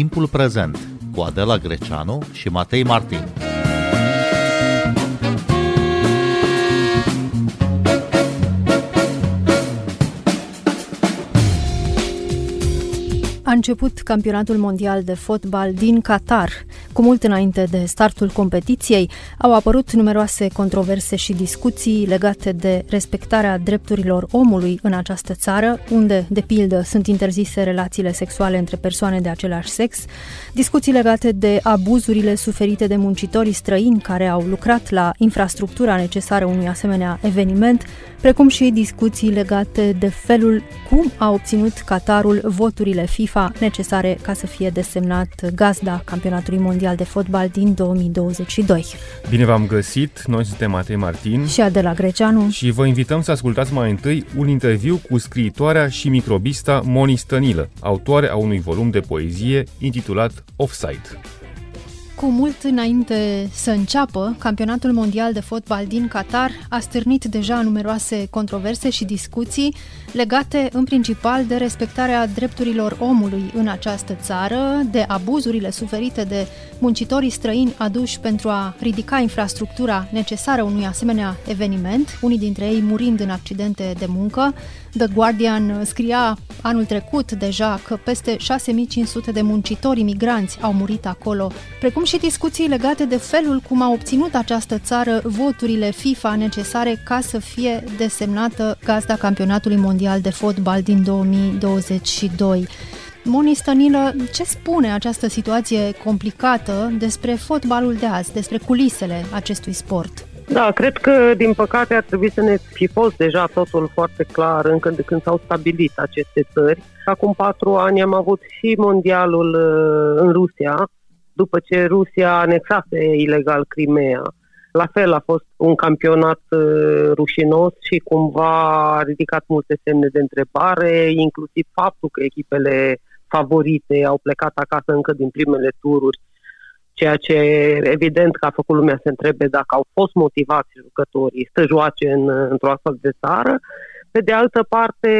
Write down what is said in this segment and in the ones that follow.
Timpul prezent cu Adela Greceanu și Matei Martin. A început campionatul mondial de fotbal din Qatar. Cu mult înainte de startul competiției, au apărut numeroase controverse și discuții legate de respectarea drepturilor omului în această țară, unde, de pildă, sunt interzise relațiile sexuale între persoane de același sex, discuții legate de abuzurile suferite de muncitorii străini care au lucrat la infrastructura necesară unui asemenea eveniment, precum și discuții legate de felul cum a obținut Qatarul voturile FIFA necesare ca să fie desemnat gazda campionatului mondial de fotbal din 2022. Bine v-am găsit, noi suntem Matei Martin și Adela Greceanu și vă invităm să ascultați mai întâi un interviu cu scriitoarea și microbista Moni Stănilă, autoare a unui volum de poezie intitulat Offside. Cu mult înainte să înceapă, campionatul mondial de fotbal din Qatar a stârnit deja numeroase controverse și discuții legate în principal de respectarea drepturilor omului în această țară, de abuzurile suferite de muncitorii străini aduși pentru a ridica infrastructura necesară unui asemenea eveniment, unii dintre ei murind în accidente de muncă. The Guardian scria anul trecut deja că peste 6500 de muncitori imigranți au murit acolo, precum și discuții legate de felul cum a obținut această țară voturile FIFA necesare ca să fie desemnată gazda campionatului mondial de fotbal din 2022. Moni Stănilă, ce spune această situație complicată despre fotbalul de azi, despre culisele acestui sport? Da, cred că, din păcate, ar trebui să ne fi fost deja totul foarte clar încă de când s-au stabilit aceste țări. Acum patru ani am avut și mondialul uh, în Rusia, după ce Rusia anexase ilegal Crimea. La fel a fost un campionat uh, rușinos și cumva a ridicat multe semne de întrebare, inclusiv faptul că echipele favorite au plecat acasă încă din primele tururi ceea ce evident că a făcut lumea să întrebe dacă au fost motivați jucătorii să joace în, într-o astfel de țară. Pe de altă parte,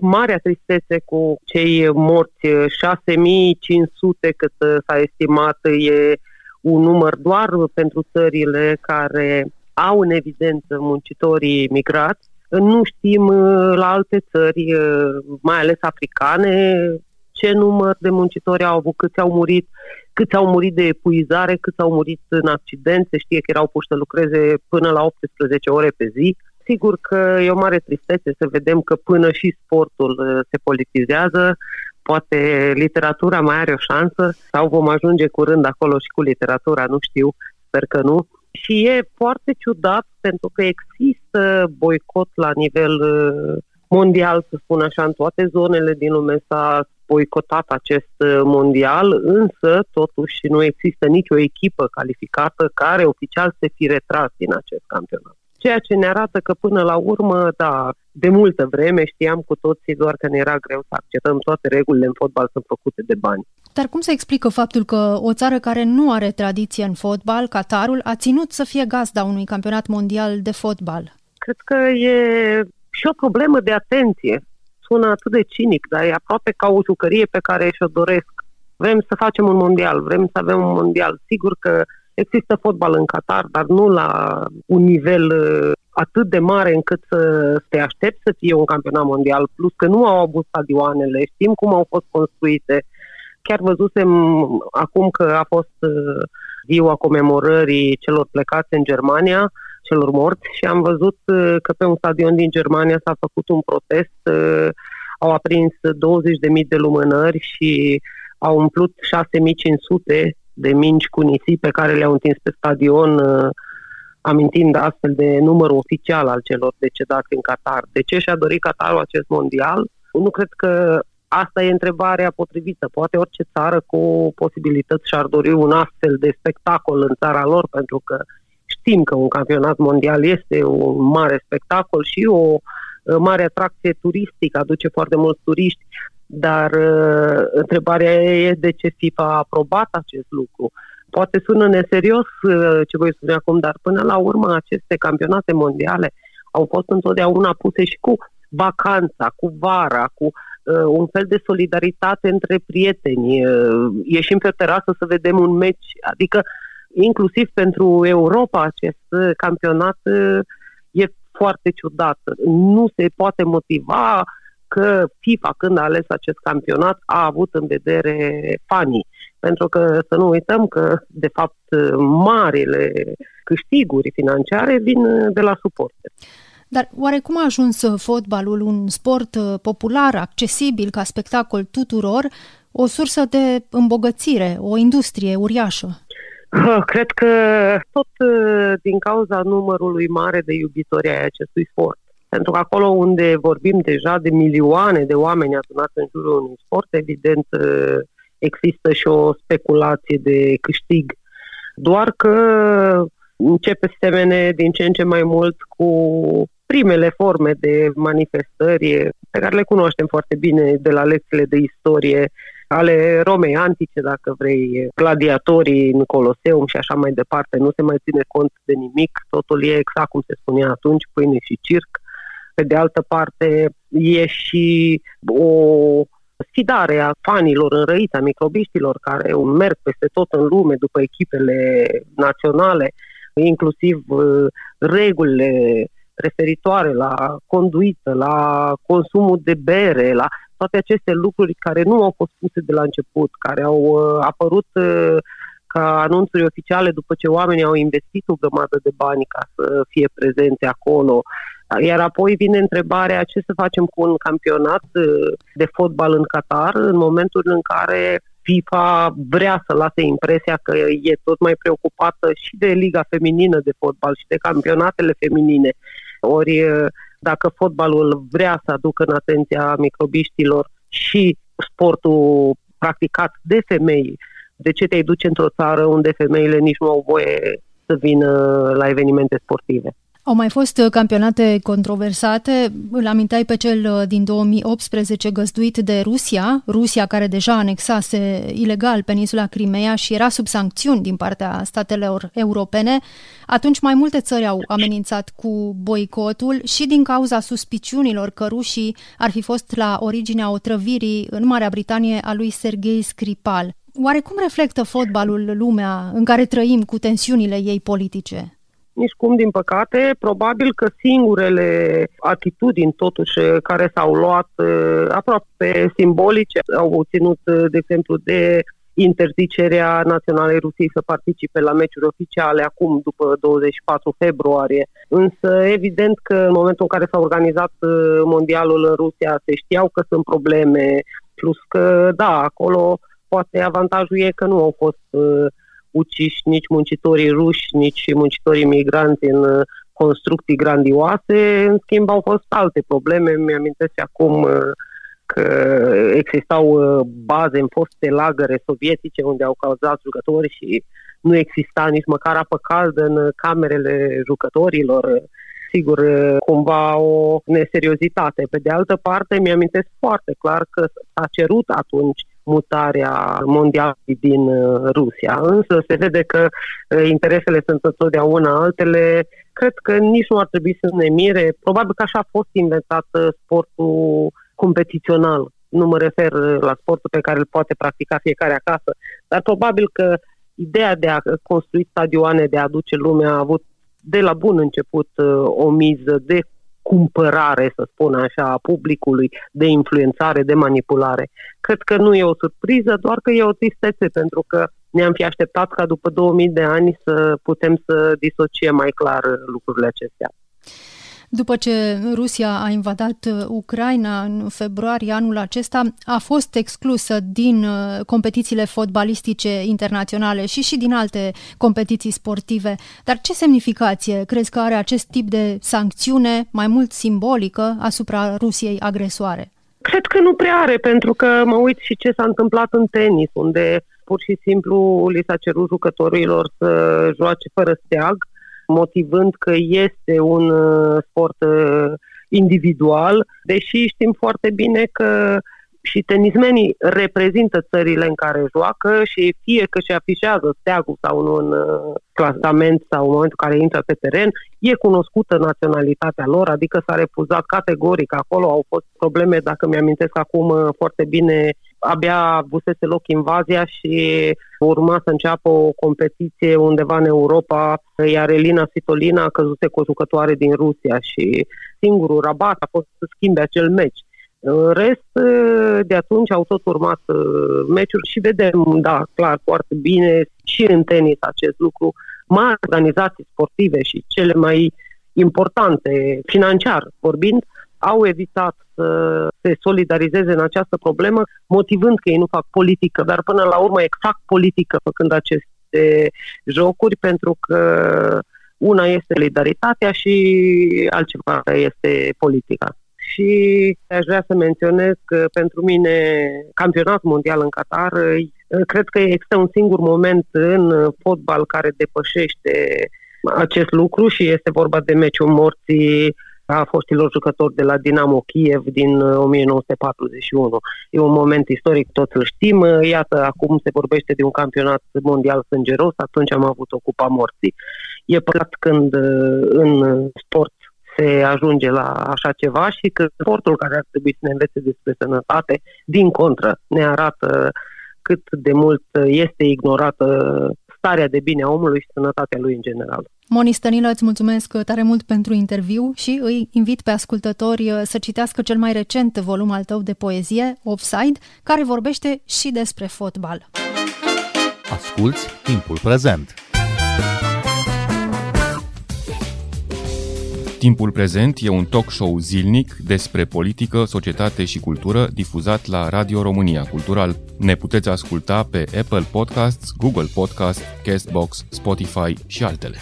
marea tristețe cu cei morți, 6500 cât s-a estimat, e un număr doar pentru țările care au în evidență muncitorii migrați. Nu știm la alte țări, mai ales africane, ce număr de muncitori au avut, câți au murit, câți au murit de epuizare, câți au murit în accident, se știe că erau puși să lucreze până la 18 ore pe zi. Sigur că e o mare tristețe să vedem că până și sportul uh, se politizează, poate literatura mai are o șansă sau vom ajunge curând acolo și cu literatura, nu știu, sper că nu. Și e foarte ciudat pentru că există boicot la nivel uh, mondial, să spun așa, în toate zonele din lume s-a boicotat acest uh, mondial, însă totuși nu există nicio echipă calificată care oficial să fi retras din acest campionat. Ceea ce ne arată că până la urmă, da, de multă vreme știam cu toții doar că ne era greu să acceptăm toate regulile în fotbal sunt făcute de bani. Dar cum se explică faptul că o țară care nu are tradiție în fotbal, Qatarul, a ținut să fie gazda unui campionat mondial de fotbal? Cred că e și o problemă de atenție sună atât de cinic, dar e aproape ca o jucărie pe care și-o doresc. Vrem să facem un mondial, vrem să avem un mondial. Sigur că există fotbal în Qatar, dar nu la un nivel uh, atât de mare încât să te aștepți să fie un campionat mondial, plus că nu au avut stadioanele, știm cum au fost construite. Chiar văzusem acum că a fost uh, ziua comemorării celor plecați în Germania, celor morți și am văzut uh, că pe un stadion din Germania s-a făcut un protest, uh, au aprins 20.000 de lumânări și au umplut 6.500 de mingi cu nisip pe care le-au întins pe stadion, uh, amintind astfel de numărul oficial al celor decedați în Qatar. De ce și-a dorit Qatarul acest mondial? Nu cred că asta e întrebarea potrivită. Poate orice țară cu posibilități și-ar dori un astfel de spectacol în țara lor, pentru că știm că un campionat mondial este un mare spectacol și o mare atracție turistică, aduce foarte mulți turiști, dar uh, întrebarea e de ce FIFA a aprobat acest lucru. Poate sună neserios uh, ce voi spune acum, dar până la urmă aceste campionate mondiale au fost întotdeauna puse și cu vacanța, cu vara, cu un fel de solidaritate între prieteni. Ieșim pe terasă să vedem un meci, adică inclusiv pentru Europa acest campionat e foarte ciudat. Nu se poate motiva că FIFA, când a ales acest campionat, a avut în vedere fanii. Pentru că să nu uităm că, de fapt, marile câștiguri financiare vin de la suporte. Dar oare cum a ajuns fotbalul, un sport popular, accesibil ca spectacol tuturor, o sursă de îmbogățire, o industrie uriașă? Cred că tot din cauza numărului mare de iubitori ai acestui sport. Pentru că acolo unde vorbim deja de milioane de oameni adunați în jurul unui sport, evident există și o speculație de câștig. Doar că începe să semene din ce în ce mai mult cu primele forme de manifestări pe care le cunoaștem foarte bine de la lecțiile de istorie ale Romei antice, dacă vrei, gladiatorii în Coloseum și așa mai departe. Nu se mai ține cont de nimic, totul e exact cum se spunea atunci, pâine și circ. Pe de altă parte, e și o sfidare a fanilor înrăiți, a microbiștilor care merg peste tot în lume după echipele naționale, inclusiv uh, regulile referitoare la conduită, la consumul de bere, la toate aceste lucruri care nu au fost puse de la început, care au uh, apărut uh, ca anunțuri oficiale după ce oamenii au investit o grămadă de bani ca să fie prezente acolo. Iar apoi vine întrebarea ce să facem cu un campionat uh, de fotbal în Qatar în momentul în care FIFA vrea să lase impresia că e tot mai preocupată și de Liga Feminină de fotbal și de campionatele feminine. Ori dacă fotbalul vrea să aducă în atenția microbiștilor și sportul practicat de femei, de ce te-ai duce într-o țară unde femeile nici nu au voie să vină la evenimente sportive? Au mai fost uh, campionate controversate. Îl aminteai pe cel uh, din 2018 găzduit de Rusia, Rusia care deja anexase ilegal peninsula Crimea și era sub sancțiuni din partea statelor europene. Atunci mai multe țări au amenințat cu boicotul și din cauza suspiciunilor că rușii ar fi fost la originea otrăvirii în Marea Britanie a lui Sergei Skripal. Oare cum reflectă fotbalul lumea în care trăim cu tensiunile ei politice? Nici cum, din păcate. Probabil că singurele atitudini, totuși, care s-au luat uh, aproape simbolice, au ținut, uh, de exemplu, de interzicerea Naționalei Rusiei să participe la meciuri oficiale acum, după 24 februarie. Însă, evident că în momentul în care s-a organizat uh, mondialul în Rusia, se știau că sunt probleme, plus că, da, acolo poate avantajul e că nu au fost uciși nici muncitorii ruși, nici muncitorii migranți în uh, construcții grandioase, în schimb au fost alte probleme. Mi-amintesc acum uh, că existau uh, baze în foste lagăre sovietice unde au cauzat jucători și nu exista nici măcar apă caldă în camerele jucătorilor. Sigur, cumva o neseriozitate. Pe de altă parte, mi-amintesc foarte clar că s-a cerut atunci mutarea mondială din uh, Rusia. Însă se vede că uh, interesele sunt întotdeauna altele. Cred că nici nu ar trebui să ne mire. Probabil că așa a fost inventat uh, sportul competițional. Nu mă refer la sportul pe care îl poate practica fiecare acasă, dar probabil că ideea de a construi stadioane, de a aduce lumea a avut de la bun început o miză de cumpărare, să spun așa, a publicului, de influențare, de manipulare. Cred că nu e o surpriză, doar că e o tristețe, pentru că ne-am fi așteptat ca după 2000 de ani să putem să disociem mai clar lucrurile acestea. După ce Rusia a invadat uh, Ucraina în februarie anul acesta, a fost exclusă din uh, competițiile fotbalistice internaționale și și din alte competiții sportive. Dar ce semnificație crezi că are acest tip de sancțiune mai mult simbolică asupra Rusiei agresoare? Cred că nu prea are, pentru că mă uit și ce s-a întâmplat în tenis, unde pur și simplu li s-a cerut jucătorilor să joace fără steag, motivând că este un uh, sport uh, individual, deși știm foarte bine că și tenismenii reprezintă țările în care joacă și fie că și afișează steagul sau nu în uh, clasament sau în momentul în care intră pe teren, e cunoscută naționalitatea lor, adică s-a refuzat categoric. Acolo au fost probleme, dacă mi-amintesc acum uh, foarte bine, abia avusese loc invazia și urma să înceapă o competiție undeva în Europa, iar Elina Svitolina căzuse cu o jucătoare din Rusia și singurul rabat a fost să schimbe acel meci. În rest, de atunci au tot urmat uh, meciuri și vedem, da, clar, foarte bine și în tenis acest lucru. Mari organizații sportive și cele mai importante, financiar vorbind, au evitat să se solidarizeze în această problemă, motivând că ei nu fac politică, dar până la urmă exact politică făcând aceste jocuri, pentru că una este solidaritatea și altceva este politica. Și aș vrea să menționez că pentru mine campionatul mondial în Qatar, cred că există un singur moment în fotbal care depășește acest lucru și este vorba de meciul morții a foștilor jucători de la Dinamo Kiev din 1941. Uh, e un moment istoric, toți îl știm. Uh, iată, acum se vorbește de un campionat mondial sângeros, atunci am avut o cupa morții. E păcat când uh, în sport se ajunge la așa ceva și că sportul care ar trebui să ne învețe despre sănătate, din contră, ne arată cât de mult este ignorată starea de bine a omului și sănătatea lui în general. Moni Stănilă, îți mulțumesc tare mult pentru interviu și îi invit pe ascultători uh, să citească cel mai recent volum al tău de poezie, Offside, care vorbește și despre fotbal. Asculți timpul prezent! Timpul prezent e un talk show zilnic despre politică, societate și cultură difuzat la Radio România Cultural. Ne puteți asculta pe Apple Podcasts, Google Podcasts, Castbox, Spotify și altele.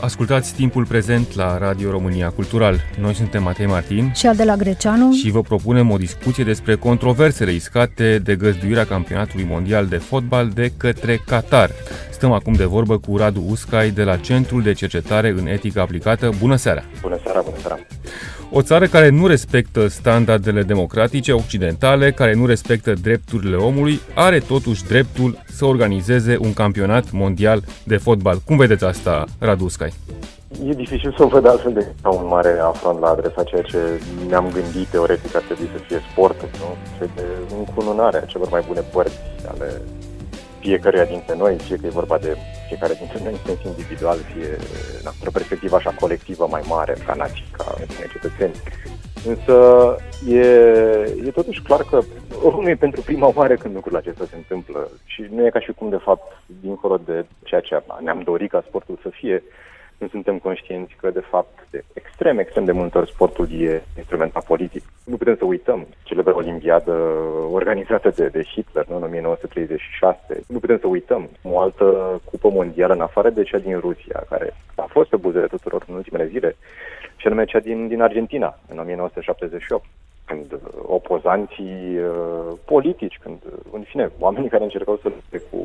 Ascultați timpul prezent la Radio România Cultural. Noi suntem Matei Martin și Adela Greceanu și vă propunem o discuție despre controversele iscate de găzduirea campionatului mondial de fotbal de către Qatar. Stăm acum de vorbă cu Radu Uscai de la Centrul de Cercetare în Etică Aplicată. Bună seara! Bună seara, bună seara! O țară care nu respectă standardele democratice occidentale, care nu respectă drepturile omului, are totuși dreptul să organizeze un campionat mondial de fotbal. Cum vedeți asta, Raduscai? E dificil să o văd altfel de ca un mare afront la adresa ceea ce ne-am gândit teoretic ar trebui să fie sportul, nu? Ce de încununare a celor mai bune părți ale fiecăruia dintre noi, fie că e vorba de fiecare dintre noi în sens individual, fie într-o perspectivă așa colectivă mai mare, ca nație, ca cetățeni. Însă e, e totuși clar că nu e pentru prima oară când lucrul acesta se întâmplă și nu e ca și cum, de fapt, dincolo de ceea ce ne-am dorit ca sportul să fie, nu suntem conștienți că, de fapt, de extrem, extrem de multe ori sportul e instrumentat politic. Nu putem să uităm celebra olimpiadă organizată de, de Hitler nu, în 1936. Nu putem să uităm o altă cupă mondială în afară de cea din Rusia, care a fost pe buzele tuturor în ultimele zile, și anume cea din, din Argentina, în 1978 când opozanții uh, politici, când, în fine, oamenii care încercau să lupte cu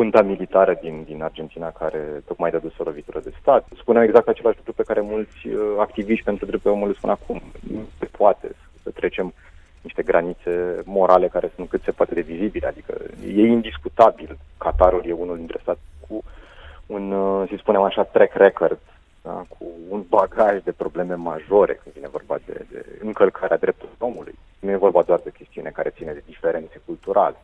junta militară din, din Argentina care tocmai dăduse o lovitură de stat. Spuneau exact același lucru pe care mulți uh, activiști pentru drepturile omului spun acum. Nu se poate să trecem niște granițe morale care sunt cât se poate de vizibile, adică e indiscutabil. Qatarul e unul dintre state cu un, uh, să spunem așa, track record da? cu un bagaj de probleme majore când vine vorba de, de încălcarea drepturilor omului. Nu e vorba doar de chestiune care ține de diferențe culturale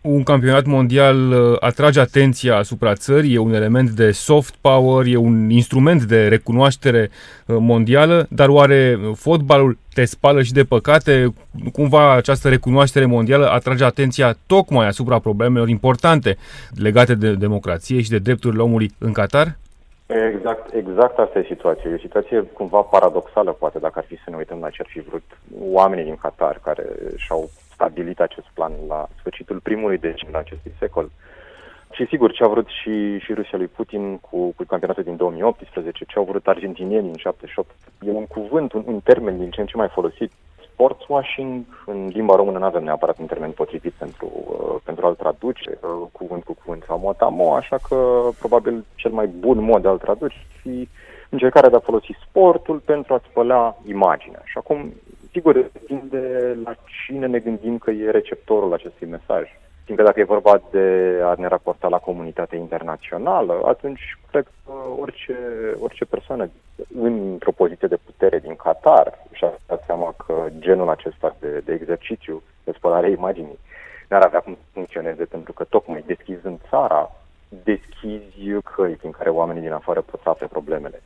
un campionat mondial uh, atrage atenția asupra țării, e un element de soft power, e un instrument de recunoaștere uh, mondială, dar oare fotbalul te spală și de păcate? Cumva această recunoaștere mondială atrage atenția tocmai asupra problemelor importante legate de democrație și de drepturile omului în Qatar? Exact, exact asta e situația. E o situație cumva paradoxală, poate, dacă ar fi să ne uităm la ce ar fi vrut oamenii din Qatar, care și-au stabilit acest plan la sfârșitul primului deceniu acestui secol. Și sigur, ce a vrut și, și Rusia lui Putin cu, cu campionatul din 2018, ce au vrut argentinienii în 78, e un cuvânt, un, un termen din ce în ce mai folosit. Sportswashing, în limba română nu avem neapărat un termen potrivit pentru, uh, pentru a-l traduce, uh, cuvânt cu cuvânt sau motamo, așa că probabil cel mai bun mod de a-l traduce fi încercarea de a folosi sportul pentru a spăla imaginea. Și acum sigur, depinde la cine ne gândim că e receptorul acestui mesaj. Fiindcă dacă e vorba de a ne raporta la comunitatea internațională, atunci cred că orice, orice persoană într-o poziție de putere din Qatar și-a dat seama că genul acesta de, de exercițiu, de spălare imaginii, n-ar avea cum să funcționeze, pentru că tocmai deschizând țara, deschizi căi prin care oamenii din afară pot să afle problemele.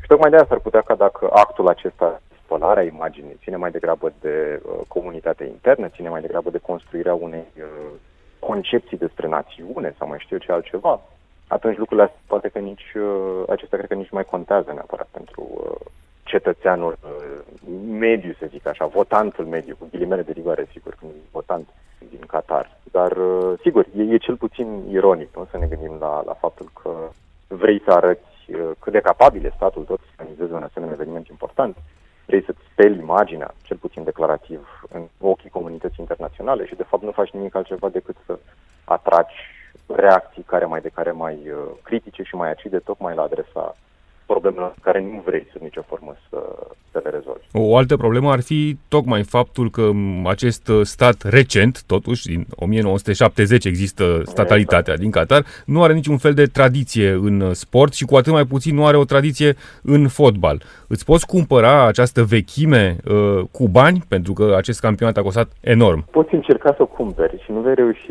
Și tocmai de asta ar putea ca dacă actul acesta spălarea imaginii ține mai degrabă de uh, comunitatea internă, ține mai degrabă de construirea unei uh, concepții despre națiune sau mai știu ce altceva, atunci lucrurile astea poate că nici, uh, acestea cred că nici mai contează neapărat pentru uh, cetățeanul uh, mediu, să zic așa, votantul mediu, cu ghilimele de rigoare, sigur, când votant din Qatar. Dar, uh, sigur, e, e cel puțin ironic, nu? Să ne gândim la, la faptul că vrei să arăți uh, cât de capabil e statul tot să organizeze un asemenea eveniment important, vrei să-ți speli imaginea, cel puțin declarativ, în ochii comunității internaționale și de fapt nu faci nimic altceva decât să atragi reacții care mai de care mai uh, critice și mai acide tocmai la adresa problemelor care nu vrei sub nicio formă să, să le rezolvi. O altă problemă ar fi tocmai faptul că acest stat recent, totuși, din 1970 există statalitatea din Qatar, nu are niciun fel de tradiție în sport și cu atât mai puțin nu are o tradiție în fotbal. Îți poți cumpăra această vechime uh, cu bani, pentru că acest campionat a costat enorm? Poți încerca să o cumperi și nu vei reuși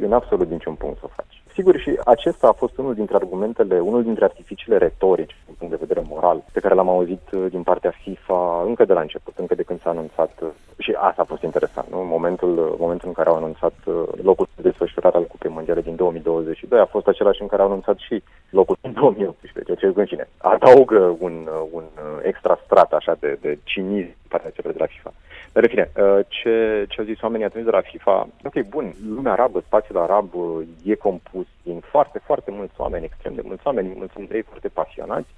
în absolut niciun punct să o faci. Sigur, și acesta a fost unul dintre argumentele, unul dintre artificiile retorice, din punct de vedere moral, pe care l-am auzit uh, din partea FIFA încă de la început, încă de când s-a anunțat, uh, și asta a fost interesant, nu? Momentul, uh, momentul în care au anunțat locul de desfășurare al Cupei Mondiale din 2022 a fost același în care au anunțat și locul din 2018, ce în fine, adaugă un, un extra strat așa de, de cinism partea celor de la FIFA. Dar, în fine, uh, ce, ce au zis oamenii atunci de la FIFA, ok, bun, lumea arabă, spațiul arab uh, e compus din foarte, foarte mulți oameni, extrem de mulți oameni, mulți dintre ei foarte pasionați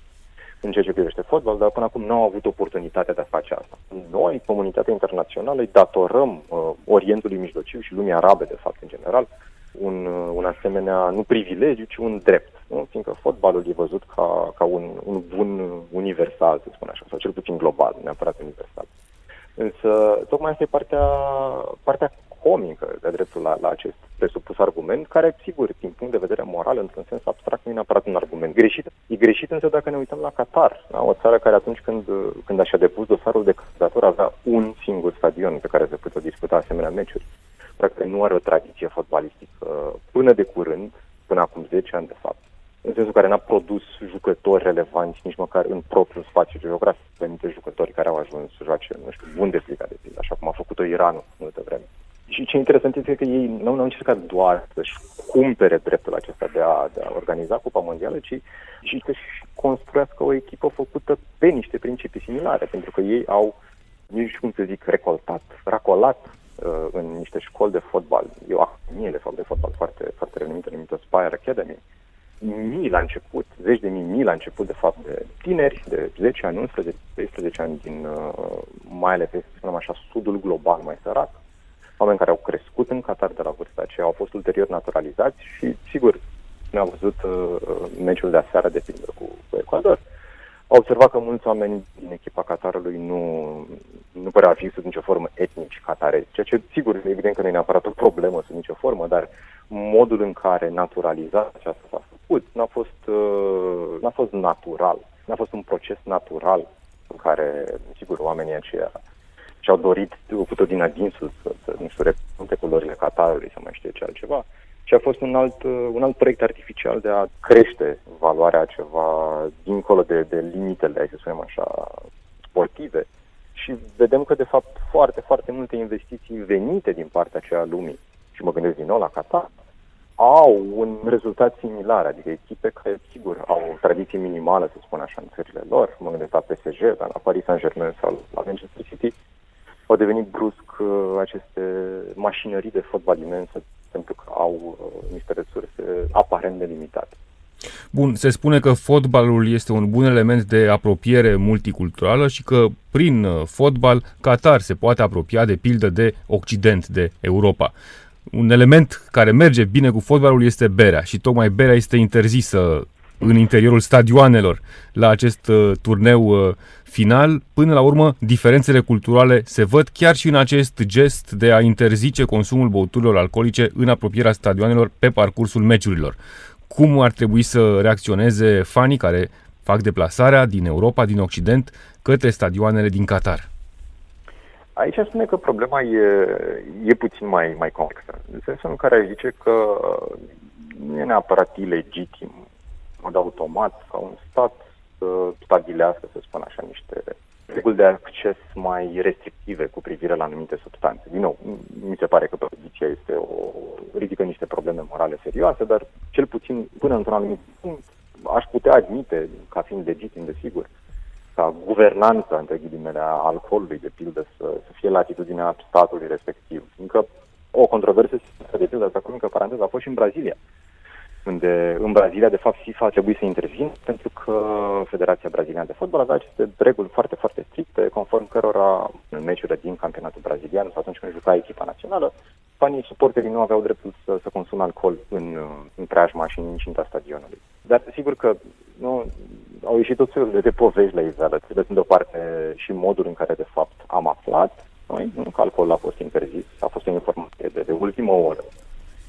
în ceea ce privește fotbal, dar până acum nu au avut oportunitatea de a face asta. Noi, comunitatea internațională, îi datorăm uh, Orientului Mijlociu și lumii arabe, de fapt, în general, un, uh, un asemenea, nu privilegiu, ci un drept. Nu? Fiindcă fotbalul e văzut ca, ca un, un bun universal, să spun așa, sau cel puțin global, neapărat universal. Însă, tocmai asta e partea, partea comică de dreptul la, la acest presupus argument, care, sigur, din punct de vedere moral, într-un sens abstract, nu e neapărat un argument greșit. E greșit însă dacă ne uităm la Qatar, da? o țară care atunci când, când așa depus dosarul de candidatură avea un singur stadion pe care se putea disputa asemenea meciuri, care nu are o tradiție fotbalistică până de curând, până acum 10 ani de fapt în sensul care n-a produs jucători relevanți nici măcar în propriul spațiu geografic, multe jucători care au ajuns să joace, nu știu, Bundesliga de pildă, așa cum a făcut-o Iranul multă vreme. Și ce interesant este că ei nu au încercat doar să-și cumpere dreptul acesta de a, de a organiza Cupa Mondială, ci și să-și construiască o echipă făcută pe niște principii similare, pentru că ei au, nici cum să zic, recoltat, racolat uh, în niște școli de fotbal, e o academie de fapt de fotbal foarte, foarte renumită, numită Spire Academy, mii la început, zeci de mii, mii la început, de fapt, de tineri de 10 ani, 11, 13 ani din, uh, mai ales, să spunem așa, sudul global mai sărac, oameni care au crescut în Qatar de la vârsta aceea, au fost ulterior naturalizați și, sigur, ne-au văzut uh, meciul de aseară de pildă cu, cu Ecuador. Au observat că mulți oameni din echipa Qatarului nu, nu părea fi sub nicio formă etnici qatarezi, ceea ce, sigur, evident că nu e neapărat o problemă sub nicio formă, dar modul în care naturalizat aceasta s-a făcut n-a fost, uh, n-a fost natural, n-a fost un proces natural în care, sigur, oamenii aceia și-au dorit cu tot din adinsul să, să nu știu, reprezinte culorile Qatarului, să mai știe ce altceva, și a fost un alt, uh, un alt proiect artificial de a crește valoarea ceva dincolo de, de limitele, hai să spunem așa, sportive. Și vedem că, de fapt, foarte, foarte multe investiții venite din partea aceea lumii, și mă gândesc din nou la Qatar, au un rezultat similar, adică echipe care, sigur, au o tradiție minimală, să spun așa, în țările lor, mă gândesc la PSG, la Paris Saint-Germain sau la Manchester City, au devenit brusc uh, aceste mașinării de fotbal imense pentru că au uh, niște resurse aparent delimitate. Bun, se spune că fotbalul este un bun element de apropiere multiculturală și că prin uh, fotbal Qatar se poate apropia de pildă de Occident, de Europa un element care merge bine cu fotbalul este berea și tocmai berea este interzisă în interiorul stadioanelor la acest uh, turneu uh, final. Până la urmă, diferențele culturale se văd chiar și în acest gest de a interzice consumul băuturilor alcoolice în apropierea stadioanelor pe parcursul meciurilor. Cum ar trebui să reacționeze fanii care fac deplasarea din Europa, din Occident, către stadioanele din Qatar? Aici spune că problema e, e puțin mai, mai complexă, în sensul în care aș zice că nu e neapărat ilegitim, în mod automat, sau un stat să stabilească, să spun așa, niște reguli de acces mai restrictive cu privire la anumite substanțe. Din nou, mi se pare că poziția este o, ridică niște probleme morale serioase, dar cel puțin până într-un anumit punct aș putea admite, ca fiind legitim, desigur, ca guvernanța, între ghilimele, a alcoolului, de pildă, să, să fie la atitudinea statului respectiv. Încă o controversă, de pildă, asta cu mică paranteză, a fost și în Brazilia unde în Brazilia, de fapt, FIFA a trebuit să intervină pentru că Federația Braziliană de Fotbal avea aceste reguli foarte, foarte stricte, conform cărora în meciurile din campionatul brazilian sau atunci când juca echipa națională, fanii suporterii nu aveau dreptul să, să consume alcool în, în preajma și în incinta stadionului. Dar sigur că nu, au ieșit tot felul de, de povești la iveală, trebuie de o parte și modul în care de fapt am aflat noi, nu că alcoolul a fost interzis, a fost o informație de, de ultimă oră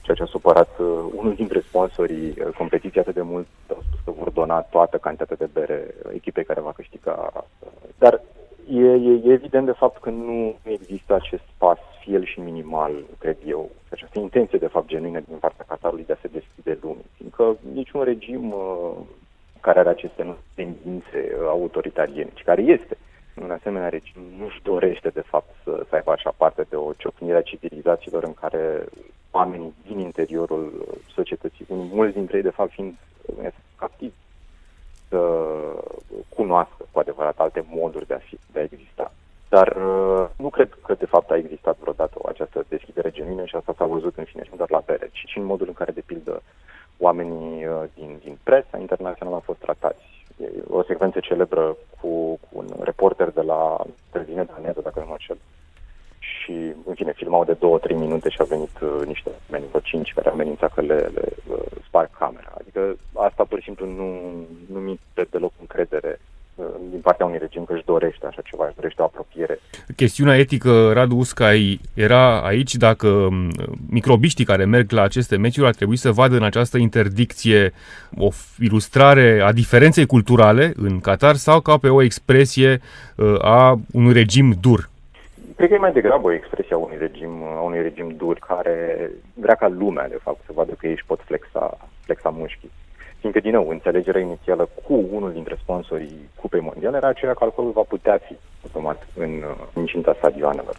ceea ce a supărat uh, unul dintre sponsorii uh, competiției atât de mult, au spus că vor dona toată cantitatea de bere echipei care va câștiga. Uh, dar e, e, e evident de fapt că nu există acest pas, fie el și minimal, cred eu, această intenție de fapt genuină din partea Qatarului de a se deschide lumii, fiindcă niciun regim uh, care are aceste tendințe autoritariene, ci care este un asemenea regim nu-și dorește, de fapt, să, să aibă așa parte de o ciocnire a civilizațiilor în care oamenii din interiorul societății, mulți dintre ei, de fapt, fiind captivi, să cunoască cu adevărat alte moduri de a, fi, de a exista. Dar uh, nu cred că, de fapt, a existat vreodată o această deschidere genuină și asta s-a văzut, în fine, și nu doar la bere, ci și în modul în care, de pildă, oamenii uh, din, din presa internațională au fost tratați o secvență celebră cu, cu un reporter de la televiziune daneză, dacă nu mă înșel. Și, în fine, filmau de două, trei minute și au venit uh, niște oameni, vreo cinci, care au amenințat că le, le uh, sparg camera. Adică asta pur și simplu nu, nu mi de deloc încredere din partea unui regim că își dorește așa ceva, își dorește o apropiere. Chestiunea etică, Radu Uscai, era aici dacă microbiștii care merg la aceste meciuri ar trebui să vadă în această interdicție o ilustrare a diferenței culturale în Qatar sau ca pe o expresie uh, a unui regim dur? Cred că e mai degrabă o expresie a unui regim, a unui regim dur care vrea ca lumea, de fapt, să vadă că ei își pot flexa, flexa mușchii fiindcă, din nou, înțelegerea inițială cu unul dintre sponsorii Cupei Mondiale era aceea că alcoolul va putea fi automat în uh, incinta stadioanelor.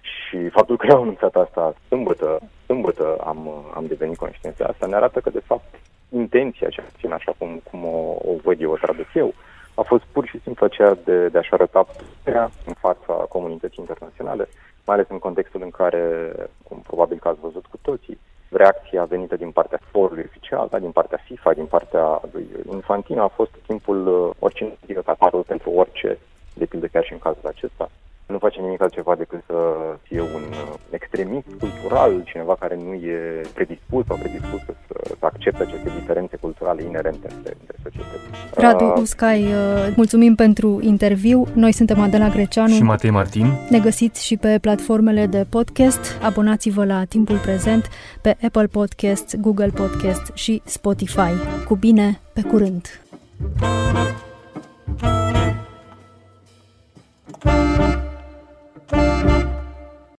Și faptul că au anunțat asta sâmbătă, sâmbătă am, uh, am devenit conștient de asta, ne arată că, de fapt, intenția, cea puțin așa cum, cum o, o văd eu, o traduc eu, a fost pur și simplu aceea de, de a-și arăta puterea în fața comunității internaționale, mai ales în contextul în care, cum probabil că ați văzut cu toții, reacția venită din partea forului oficial, da, din partea FIFA, din partea lui Infantino a fost timpul uh, oricine Qatarul pentru orice, de pildă chiar și în cazul acesta, nu face nimic altceva decât să fie un uh, extremist cultural, cineva care nu e predispus sau predispus să, să accepte aceste diferențe culturale inerente între, între societăți. Radu uh, Uscai, uh, mulțumim pentru interviu. Noi suntem Adela Greceanu și Matei Martin. Ne găsiți și pe platformele de podcast. Abonați-vă la Timpul Prezent pe Apple Podcast, Google Podcast și Spotify. Cu bine, pe curând! Thank you. Thank you.